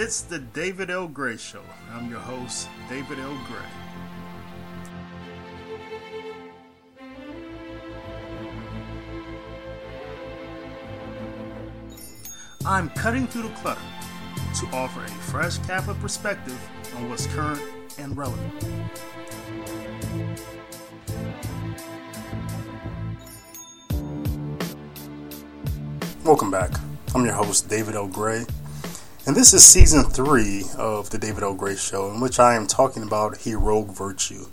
It's the David L. Gray Show. I'm your host, David L. Gray. I'm cutting through the clutter to offer a fresh Catholic perspective on what's current and relevant. Welcome back. I'm your host, David L. Gray, and this is season three of the David L. Gray Show, in which I am talking about heroic virtue.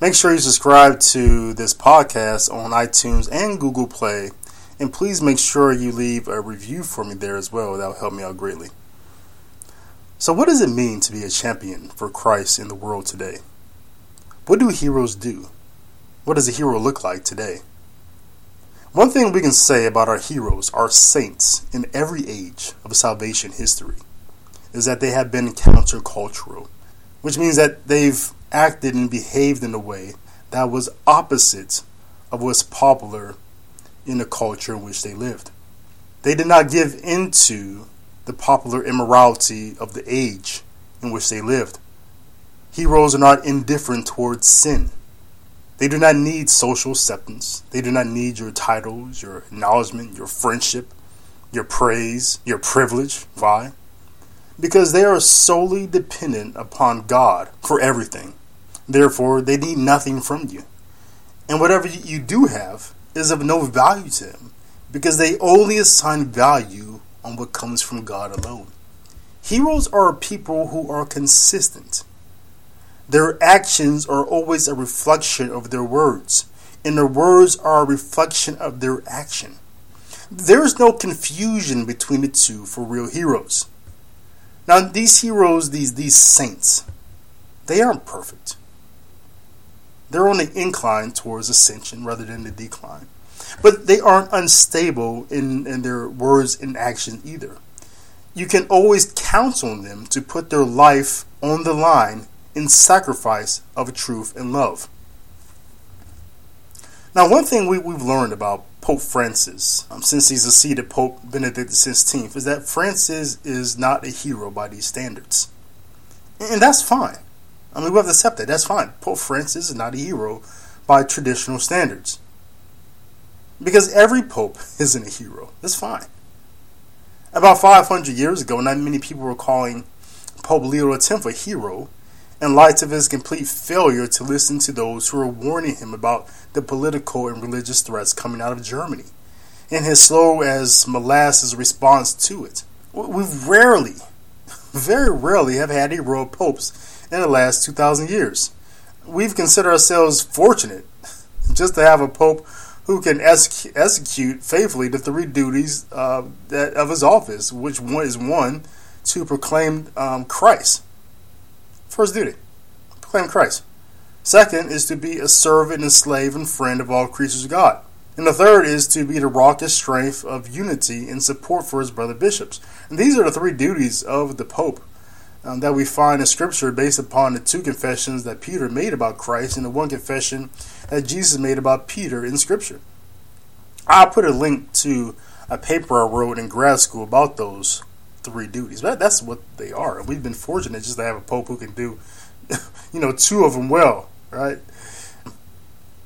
Make sure you subscribe to this podcast on iTunes and Google Play, and please make sure you leave a review for me there as well. That will help me out greatly. So, what does it mean to be a champion for Christ in the world today? What do heroes do? What does a hero look like today? One thing we can say about our heroes, our saints, in every age of salvation history, is that they have been countercultural, which means that they've acted and behaved in a way that was opposite of what's popular in the culture in which they lived. They did not give into the popular immorality of the age in which they lived. Heroes are not indifferent towards sin. They do not need social acceptance. They do not need your titles, your acknowledgement, your friendship, your praise, your privilege. Why? Because they are solely dependent upon God for everything. Therefore, they need nothing from you. And whatever you do have is of no value to them because they only assign value on what comes from God alone. Heroes are people who are consistent. Their actions are always a reflection of their words, and their words are a reflection of their action. There is no confusion between the two for real heroes. Now, these heroes, these, these saints, they aren't perfect. They're on the incline towards ascension rather than the decline. But they aren't unstable in, in their words and actions either. You can always count on them to put their life on the line in sacrifice of truth and love. Now, one thing we, we've learned about Pope Francis, um, since he's succeeded Pope Benedict XVI, is that Francis is not a hero by these standards. And that's fine. I mean, we have to accept that. That's fine. Pope Francis is not a hero by traditional standards. Because every pope isn't a hero. That's fine. About 500 years ago, not many people were calling Pope Leo X a hero in light of his complete failure to listen to those who were warning him about the political and religious threats coming out of Germany, and his slow as molasses response to it. We rarely, very rarely, have had heroic popes in the last 2,000 years. We've considered ourselves fortunate just to have a pope who can execute faithfully the three duties uh, that, of his office, which one is one to proclaim um, Christ First duty proclaim Christ. Second is to be a servant and slave and friend of all creatures of God. And the third is to be the rock and strength of unity and support for his brother bishops. And these are the three duties of the Pope um, that we find in Scripture based upon the two confessions that Peter made about Christ and the one confession that Jesus made about Peter in Scripture. I'll put a link to a paper I wrote in grad school about those three duties. That's what they are. We've been fortunate just to have a pope who can do, you know, two of them well, right?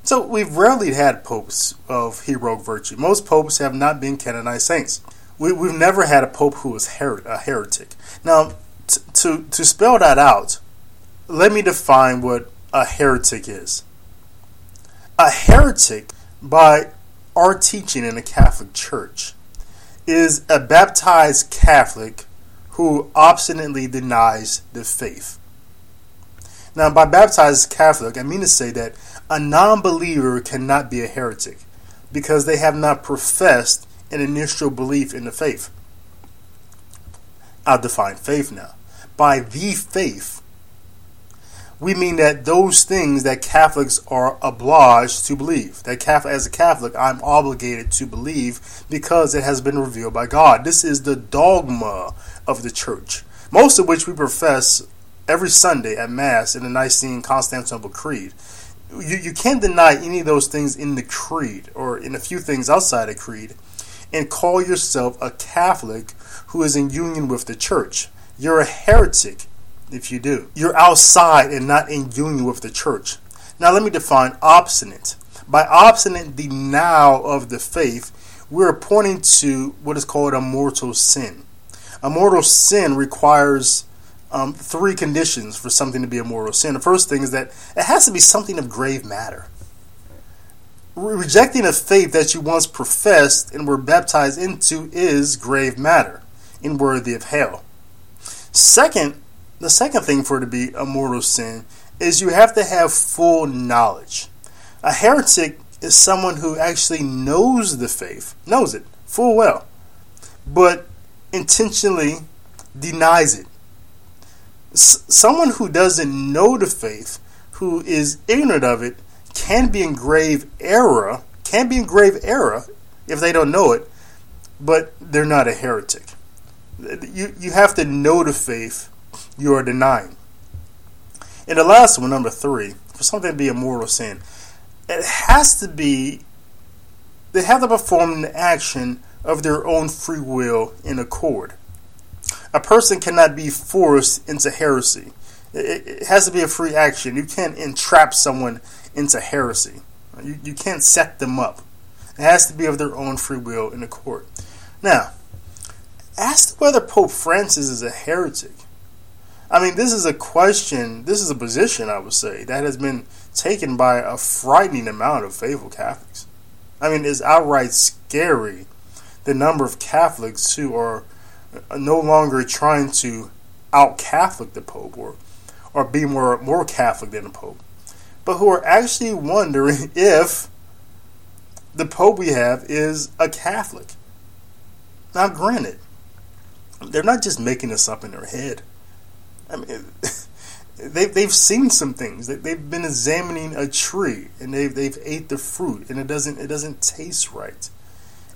So we've rarely had popes of heroic virtue. Most popes have not been canonized saints. We, have never had a pope who was her- a heretic. Now, t- to to spell that out, let me define what a heretic is. A heretic, by our teaching in the Catholic Church, is a baptized Catholic who obstinately denies the faith. Now, by baptized Catholic, I mean to say that a non believer cannot be a heretic because they have not professed an initial belief in the faith. I'll define faith now. By the faith, we mean that those things that Catholics are obliged to believe. That Catholic, as a Catholic, I'm obligated to believe because it has been revealed by God. This is the dogma of the Church, most of which we profess every Sunday at Mass in the Nicene Constantinople Creed. You, you can't deny any of those things in the creed or in a few things outside a creed and call yourself a Catholic who is in union with the Church. You're a heretic if you do. You're outside and not in union with the church. Now, let me define obstinate. By obstinate denial of the faith, we're pointing to what is called a mortal sin. A mortal sin requires um, three conditions for something to be a mortal sin. The first thing is that it has to be something of grave matter. Rejecting a faith that you once professed and were baptized into is grave matter and worthy of hell. Second, the second thing for it to be a mortal sin is you have to have full knowledge. A heretic is someone who actually knows the faith, knows it full well, but intentionally denies it. S- someone who doesn't know the faith, who is ignorant of it, can be in grave error, can be in grave error if they don't know it, but they're not a heretic. You, you have to know the faith you are denying. And the last one, number three, for something to be a mortal sin, it has to be, they have to perform an action of their own free will in accord. A person cannot be forced into heresy. It, has to be a free action. You can't entrap someone into heresy. You, you can't set them up. It has to be of their own free will in accord. Now, as to whether Pope Francis is a heretic, I mean, this is a question, this is a position, I would say, that has been taken by a frightening amount of faithful Catholics. I mean, it's outright scary the number of Catholics who are no longer trying to out Catholic the Pope or, or be more, more Catholic than the Pope, but who are actually wondering if the Pope we have is a Catholic. Now, granted, they're not just making this up in their head. I mean, they've they've seen some things. They've been examining a tree and they've they've ate the fruit and it doesn't it doesn't taste right,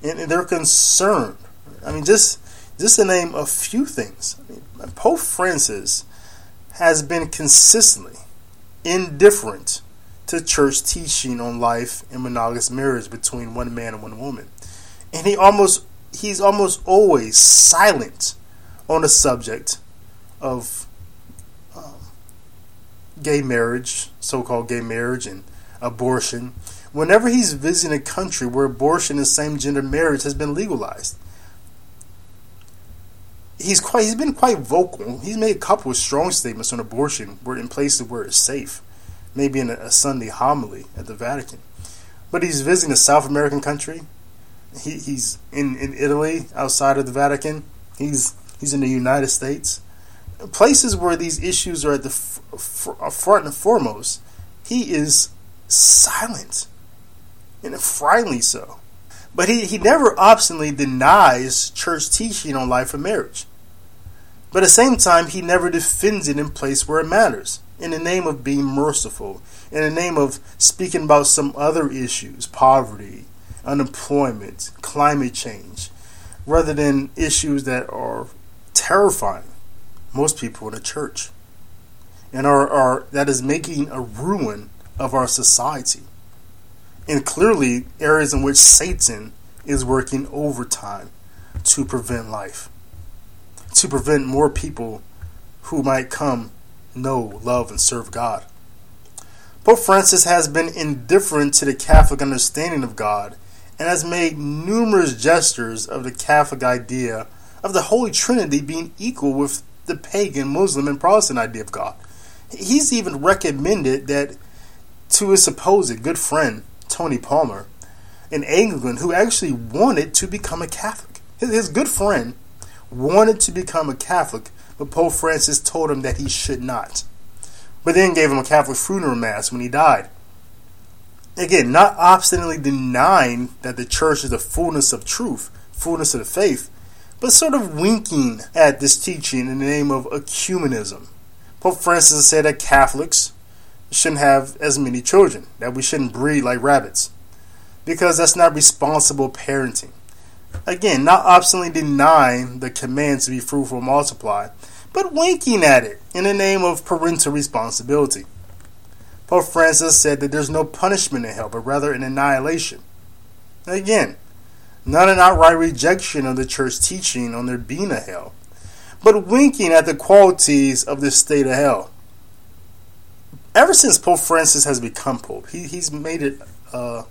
and, they're concerned. I mean, just just to name a few things. I mean, Pope Francis has been consistently indifferent to church teaching on life and monogamous marriage between one man and one woman, and he almost he's almost always silent on the subject of gay marriage, so called gay marriage, and abortion, whenever he's visiting a country where abortion and same gender marriage has been legalized. He's quite he's been quite vocal. He's made a couple of strong statements on abortion where in places where it's safe. Maybe in a, a Sunday homily at the Vatican. But he's visiting a South American country. He, he's in, in Italy outside of the Vatican. He's he's in the United States places where these issues are at the f- f- front and foremost, he is silent, and frighteningly so. But he, he never obstinately denies church teaching on life and marriage. But at the same time, he never defends it in place where it matters, in the name of being merciful, in the name of speaking about some other issues, poverty, unemployment, climate change, rather than issues that are terrifying most people the church. And are, are that is making a ruin of our society. And clearly areas in which Satan is working overtime to prevent life. To prevent more people who might come, know, love, and serve God. Pope Francis has been indifferent to the Catholic understanding of God and has made numerous gestures of the Catholic idea of the Holy Trinity being equal with the pagan, Muslim, and Protestant idea of God. He's even recommended that to his supposed good friend, Tony Palmer, an Anglican who actually wanted to become a Catholic. His good friend wanted to become a Catholic, but Pope Francis told him that he should not. But then gave him a Catholic funeral mass when he died. Again, not obstinately denying that the church is the fullness of truth, fullness of the faith, but sort of winking at this teaching in the name of ecumenism. Pope Francis said that Catholics shouldn't have as many children, that we shouldn't breed like rabbits, because that's not responsible parenting. Again, not obstinately denying the command to be fruitful and multiply, but winking at it in the name of parental responsibility. Pope Francis said that there's no punishment in hell, but rather an annihilation. Again, not an outright rejection of the church teaching on there being a hell, but winking at the qualities of this state of hell. Ever since Pope Francis has become Pope, he, he's made it, uh,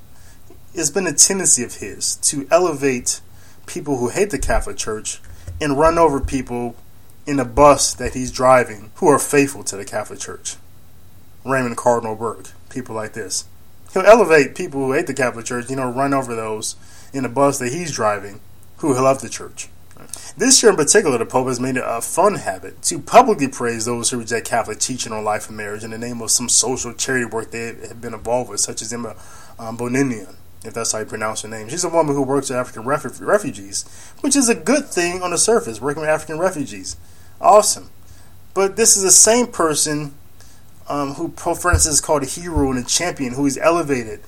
it's been a tendency of his to elevate people who hate the Catholic Church and run over people in a bus that he's driving who are faithful to the Catholic Church. Raymond Cardinal Burke, people like this. He'll elevate people who hate the Catholic Church, you know, run over those in a bus that he's driving who love the church. This year in particular, the Pope has made it a fun habit to publicly praise those who reject Catholic teaching on life and marriage in the name of some social charity work they have been involved with, such as Emma um, Boninian, if that's how you pronounce her name. She's a woman who works with African ref- refugees, which is a good thing on the surface, working with African refugees. Awesome. But this is the same person um, who Pope Francis called a hero and a champion, who he's elevated.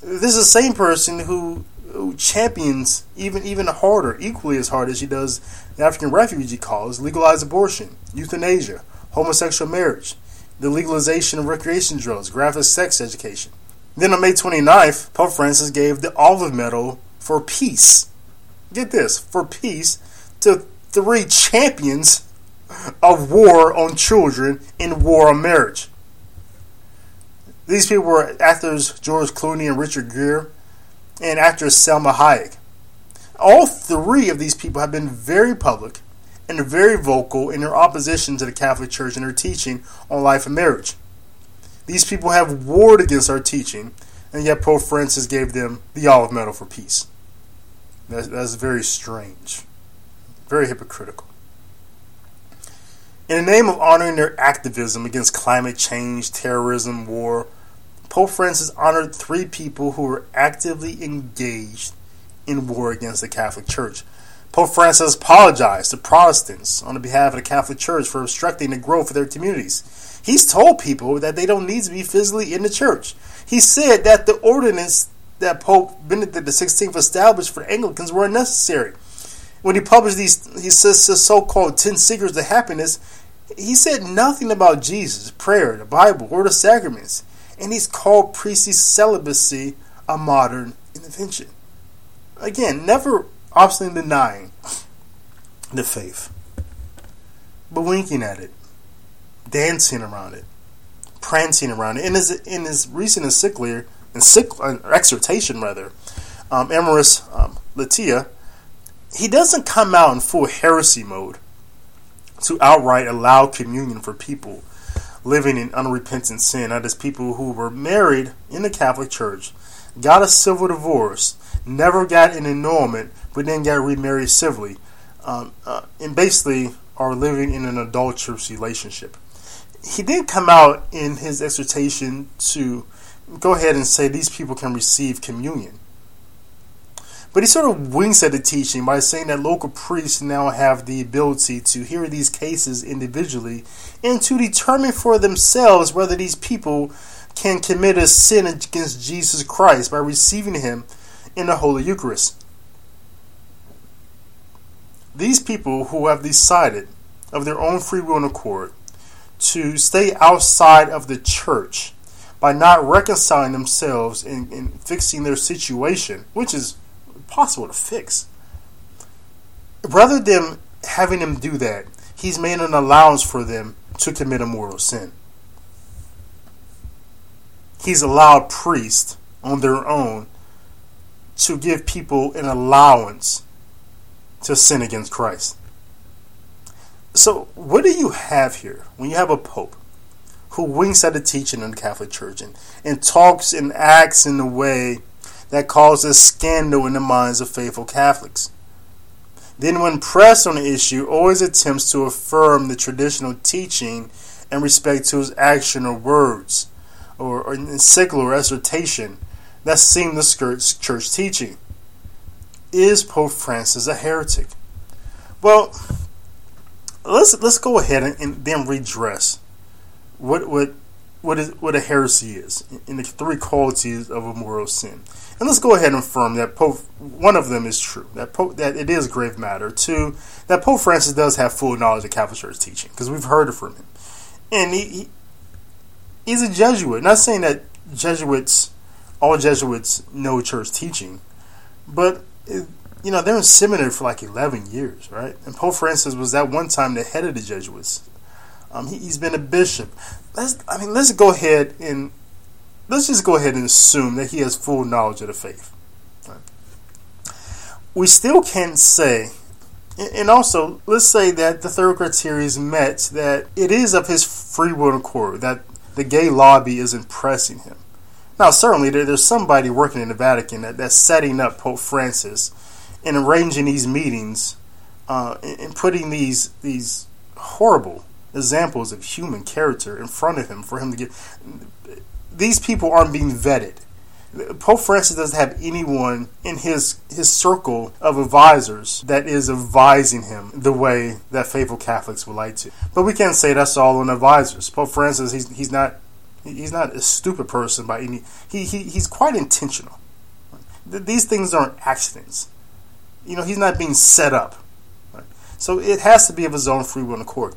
This is the same person who champions even even harder, equally as hard as he does the African refugee cause, legalized abortion, euthanasia, homosexual marriage, the legalization of recreation drugs, graphic sex education. Then on May 29th, Pope Francis gave the Olive Medal for peace. Get this, for peace to three champions of war on children and war on marriage. These people were actors George Clooney and Richard Gere, and actress Salma Hayek. All three of these people have been very public and very vocal in their opposition to the Catholic Church and their teaching on life and marriage. These people have warred against our teaching, and yet Pope Francis gave them the Olive Medal for Peace. That's, that's very strange, very hypocritical. In the name of honoring their activism against climate change, terrorism, war, Pope Francis honored three people who were actively engaged in war against the Catholic Church. Pope Francis apologized to Protestants on behalf of the Catholic Church for obstructing the growth of their communities. He's told people that they don't need to be physically in the church. He said that the ordinance that Pope Benedict XVI established for Anglicans were unnecessary. When he published these, he says the so-called Ten Secrets to Happiness, he said nothing about Jesus, prayer, the Bible, or the sacraments, and he's called priestly celibacy a modern invention. Again, never obstinately denying the faith, but winking at it, dancing around it, prancing around it. In his in his recent encyclical, encycl, uh, exhortation rather, um, Amoris um, Laetitia, he doesn't come out in full heresy mode to outright allow communion for people living in unrepentant sin. That is, people who were married in the Catholic Church, got a civil divorce, never got an annulment, but then got remarried civilly, um, uh, and basically are living in an adulterous relationship. He did come out in his exhortation to go ahead and say these people can receive communion. But he sort of winks at the teaching by saying that local priests now have the ability to hear these cases individually and to determine for themselves whether these people can commit a sin against Jesus Christ by receiving him in the Holy Eucharist. These people who have decided of their own free will and accord to stay outside of the church by not reconciling themselves and, and fixing their situation, which is possible to fix. Rather than having them do that, he's made an allowance for them to commit a mortal sin. He's allowed priests on their own to give people an allowance to sin against Christ. So, what do you have here when you have a pope who winks at the teaching of the Catholic Church and, and talks and acts in a way that causes scandal in the minds of faithful Catholics. Then, when pressed on the issue, always attempts to affirm the traditional teaching in respect to his action or words, or, or encyclical or exhortation that seem to skirt church teaching. Is Pope Francis a heretic? Well, let's let's go ahead and, and then redress what what what is what a heresy is in the three qualities of a moral sin. And let's go ahead and affirm that Pope one of them is true. That Pope that it is grave matter. Two, that Pope Francis does have full knowledge of Catholic Church teaching because we've heard it from him, and he, he he's a Jesuit. Not saying that Jesuits all Jesuits know church teaching, but you know, they're in seminary for like 11 years, right? And Pope Francis was that one time the head of the Jesuits. Um, he, has been a bishop. Let's, I mean, let's go ahead and let's just go ahead and assume that he has full knowledge of the faith. We still can't say, and also let's say that the third criteria is met, that it is of his free will and accord, that the gay lobby is impressing him. Now, certainly there, there's somebody working in the Vatican that, that's setting up Pope Francis and arranging these meetings uh, and putting these these horrible examples of human character in front of him for him to get. These people aren't being vetted. Pope Francis doesn't have anyone in his his circle of advisors that is advising him the way that faithful Catholics would like to. But we can't say that's all on advisors. Pope Francis, he's he's not he's not a stupid person by any. He, he he's quite intentional. These things aren't accidents you know, he's not being set up. So it has to be of his own free will and accord.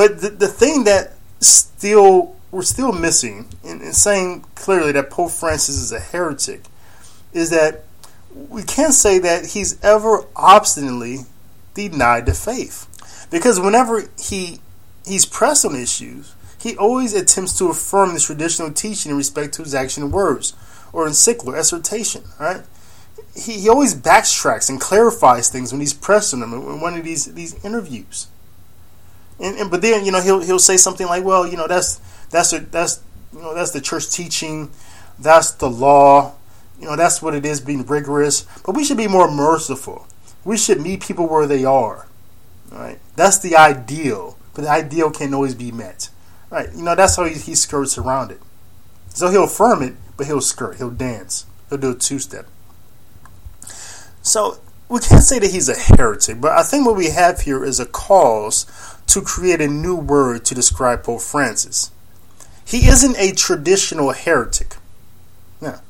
But the, the thing that still we're still missing in, in saying clearly that Pope Francis is a heretic is that we can't say that he's ever obstinately denied the faith. Because whenever he he's pressed on issues, he always attempts to affirm the traditional teaching in respect to his action and words, or encyclical exhortation, right? he, he always backtracks and clarifies things when he's pressed on them in one of these these interviews. And, and but then you know he'll he'll say something like, well, you know that's that's a, that's you know that's the church teaching, that's the law, you know that's what it is being rigorous. But we should be more merciful. We should meet people where they are. Right? That's the ideal, but the ideal can't always be met. Right? You know that's how he, he skirts around it. So he'll affirm it, but he'll skirt, he'll dance, he'll do a two step. So we can't say that he's a heretic, but I think what we have here is a cause to create a new word to describe Pope Francis. He isn't a traditional heretic. Yeah.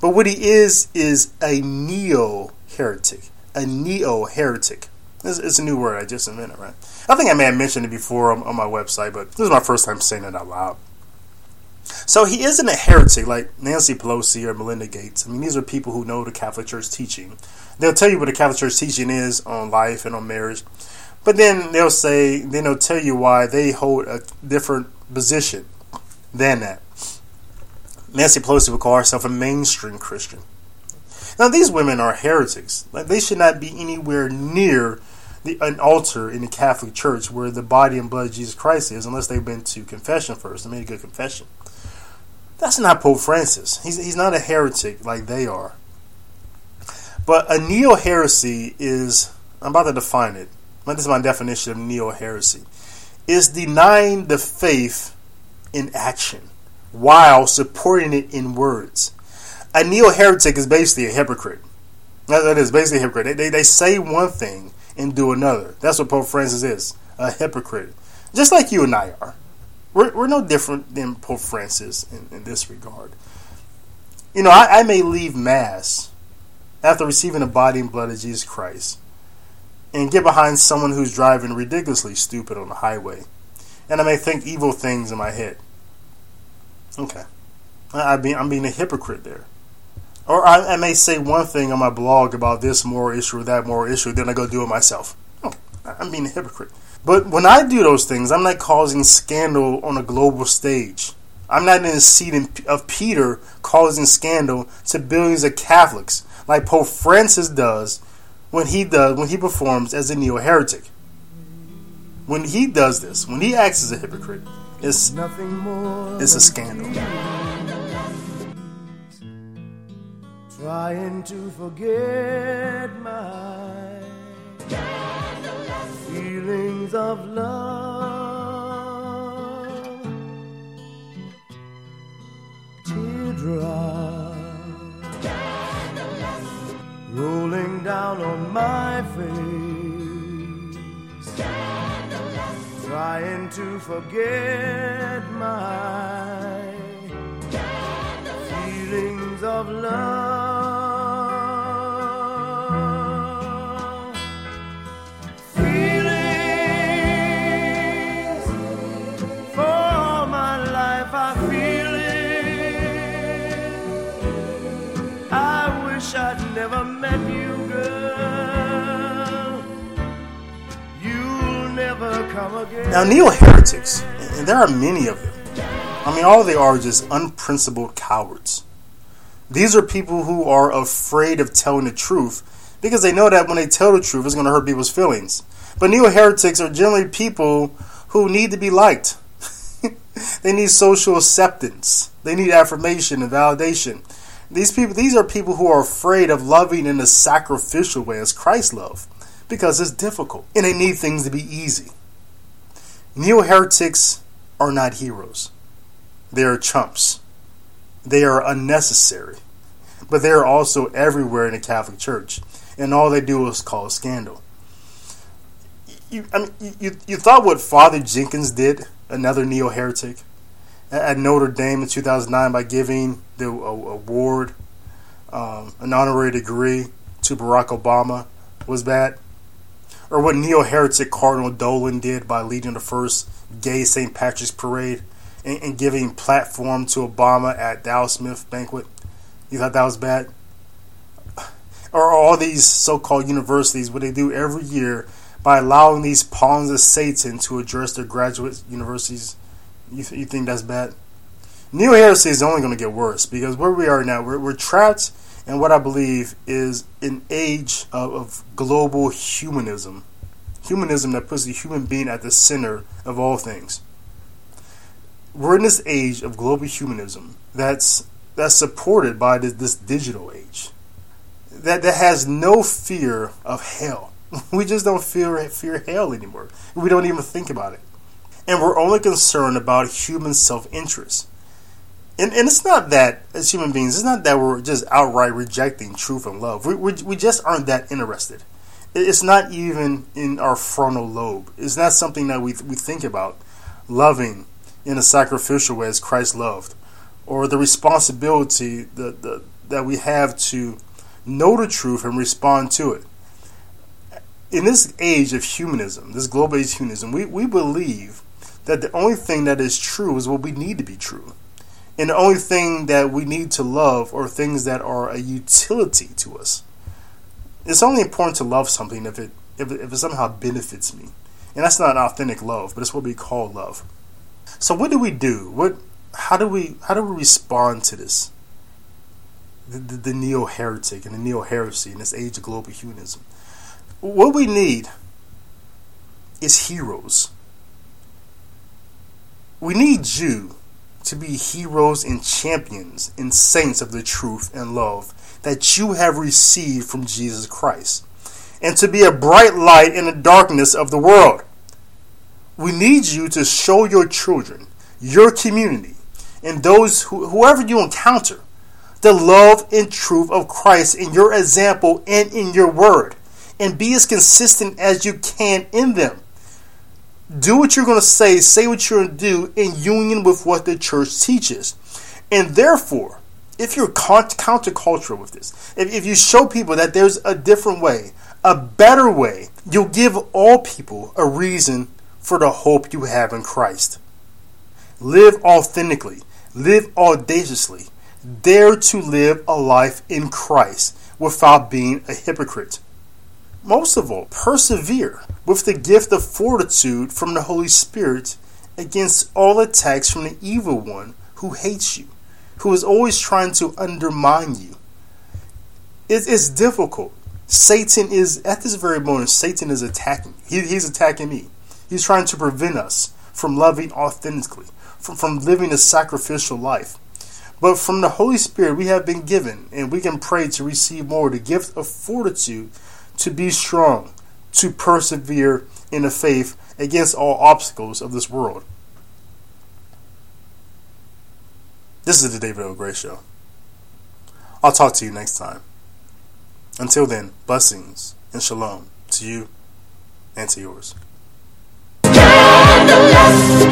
But what he is is a neo heretic. A neo heretic. It's, it's, a new word I just invented, right? I think I may have mentioned it before on, on my website, but this is my first time saying it out loud. So he isn't a heretic like Nancy Pelosi or Melinda Gates. I mean, these are people who know the Catholic Church teaching. They'll tell you what the Catholic Church teaching is on life and on marriage, but then they'll say, then they'll tell you why they hold a different position than that. Nancy Pelosi would call herself a mainstream Christian. Now, these women are heretics. Like they should not be anywhere near the, an altar in the Catholic Church where the body and blood of Jesus Christ is, unless they've been to confession first and made a good confession. That's not Pope Francis. He's, he's not a heretic like they are. But a neo heresy is, I'm about to define it. This is my definition of neo heresy. Is denying the faith in action while supporting it in words. A neo heretic is basically a hypocrite. That is basically a hypocrite. They, they, they say one thing and do another. That's what Pope Francis is a hypocrite. Just like you and I are. We're, we're no different than Pope Francis in, in this regard. You know, I, I may leave Mass after receiving the body and blood of Jesus Christ and get behind someone who's driving ridiculously stupid on the highway. And I may think evil things in my head. Okay. I, I I'm being a hypocrite there. Or I, I, may say one thing on my blog about this moral issue or that moral issue, then I go do it myself. Oh, I'm being a hypocrite. But when I do those things, I'm not causing scandal on a global stage. I'm not in the seat of Peter causing scandal to billions of Catholics like Pope Francis does when he does when he performs as a neo heretic. When he does this, when he acts as a hypocrite, it's nothing more. It's a scandal. Trying to forget my feelings of love. Teardrops rolling down on my face. Trying to forget my feelings of love. never met you, girl, you'll never come again. Now, neo heretics, and there are many of them. I mean, all they are just unprincipled cowards. These are people who are afraid of telling the truth because they know that when they tell the truth, it's going to hurt people's feelings. But neo heretics are generally people who need to be liked. they need social acceptance. They need affirmation and validation. These people, these are people who are afraid of loving in a sacrificial way as Christ loved, because it's difficult and they need things to be easy. Neo heretics are not heroes. They are chumps. They are unnecessary. But they are also everywhere in the Catholic Church, and all they do is cause scandal. You, I mean, you, you thought what Father Jenkins did, another neo heretic, at Notre Dame in 2009 by giving the award, um, an honorary degree to Barack Obama, was bad. Or what neo heretic Cardinal Dolan did by leading the first gay St. Patrick's parade and, and giving platform to Obama at the Al Smith banquet. You thought that was bad? Or all these so called universities, what they do every year by allowing these pawns of Satan to address their graduate universities you, th- you think that's bad? Neo heresy is only going to get worse because where we are now, we're, we're trapped in what I believe is an age of, of global humanism. Humanism that puts the human being at the center of all things. We're in this age of global humanism that's that's supported by this, this digital age that that has no fear of hell. We just don't fear fear hell anymore. We don't even think about it and we're only concerned about human self interest. And, and it's not that, as human beings, it's not that we're just outright rejecting truth and love. We, we, we just aren't that interested. It's not even in our frontal lobe. It's not something that we, we think about loving in a sacrificial way as Christ loved, or the responsibility that, that, that we have to know the truth and respond to it. In this age of humanism, this global age humanism, we, we believe that the only thing that is true is what we need to be true. And the only thing that we need to love are things that are a utility to us. It's only important to love something if it if it, if it somehow benefits me. And that's not authentic love, but it's what we call love. So what do we do? What how do we how do we respond to this? The, the, the neo heretic and the neo heresy in this age of global humanism. What we need is heroes we need you to be heroes and champions and saints of the truth and love that you have received from Jesus Christ, and to be a bright light in the darkness of the world. We need you to show your children, your community, and those who, whoever you encounter the love and truth of Christ in your example and in your word, and be as consistent as you can in them do what you're going to say, say what you're going to do in union with what the church teaches. And therefore, if you're countercultural with this, if, if you show people that there's a different way, a better way, you'll give all people a reason for the hope you have in Christ. Live authentically, live audaciously, dare to live a life in Christ without being a hypocrite. Most of all, persevere with the gift of fortitude from the Holy Spirit against all attacks from the evil one who hates you, who is always trying to undermine you. It is difficult. Satan is, at this very moment, Satan is attacking. He, he's attacking me. He's trying to prevent us from loving authentically, from, from living a sacrificial life. But from the Holy Spirit, we have been given, and we can pray to receive more the gift of fortitude to be strong, to persevere in the faith against all obstacles of this world. This is the David L. Gray Show. I'll talk to you next time. Until then, blessings and shalom to you and to yours.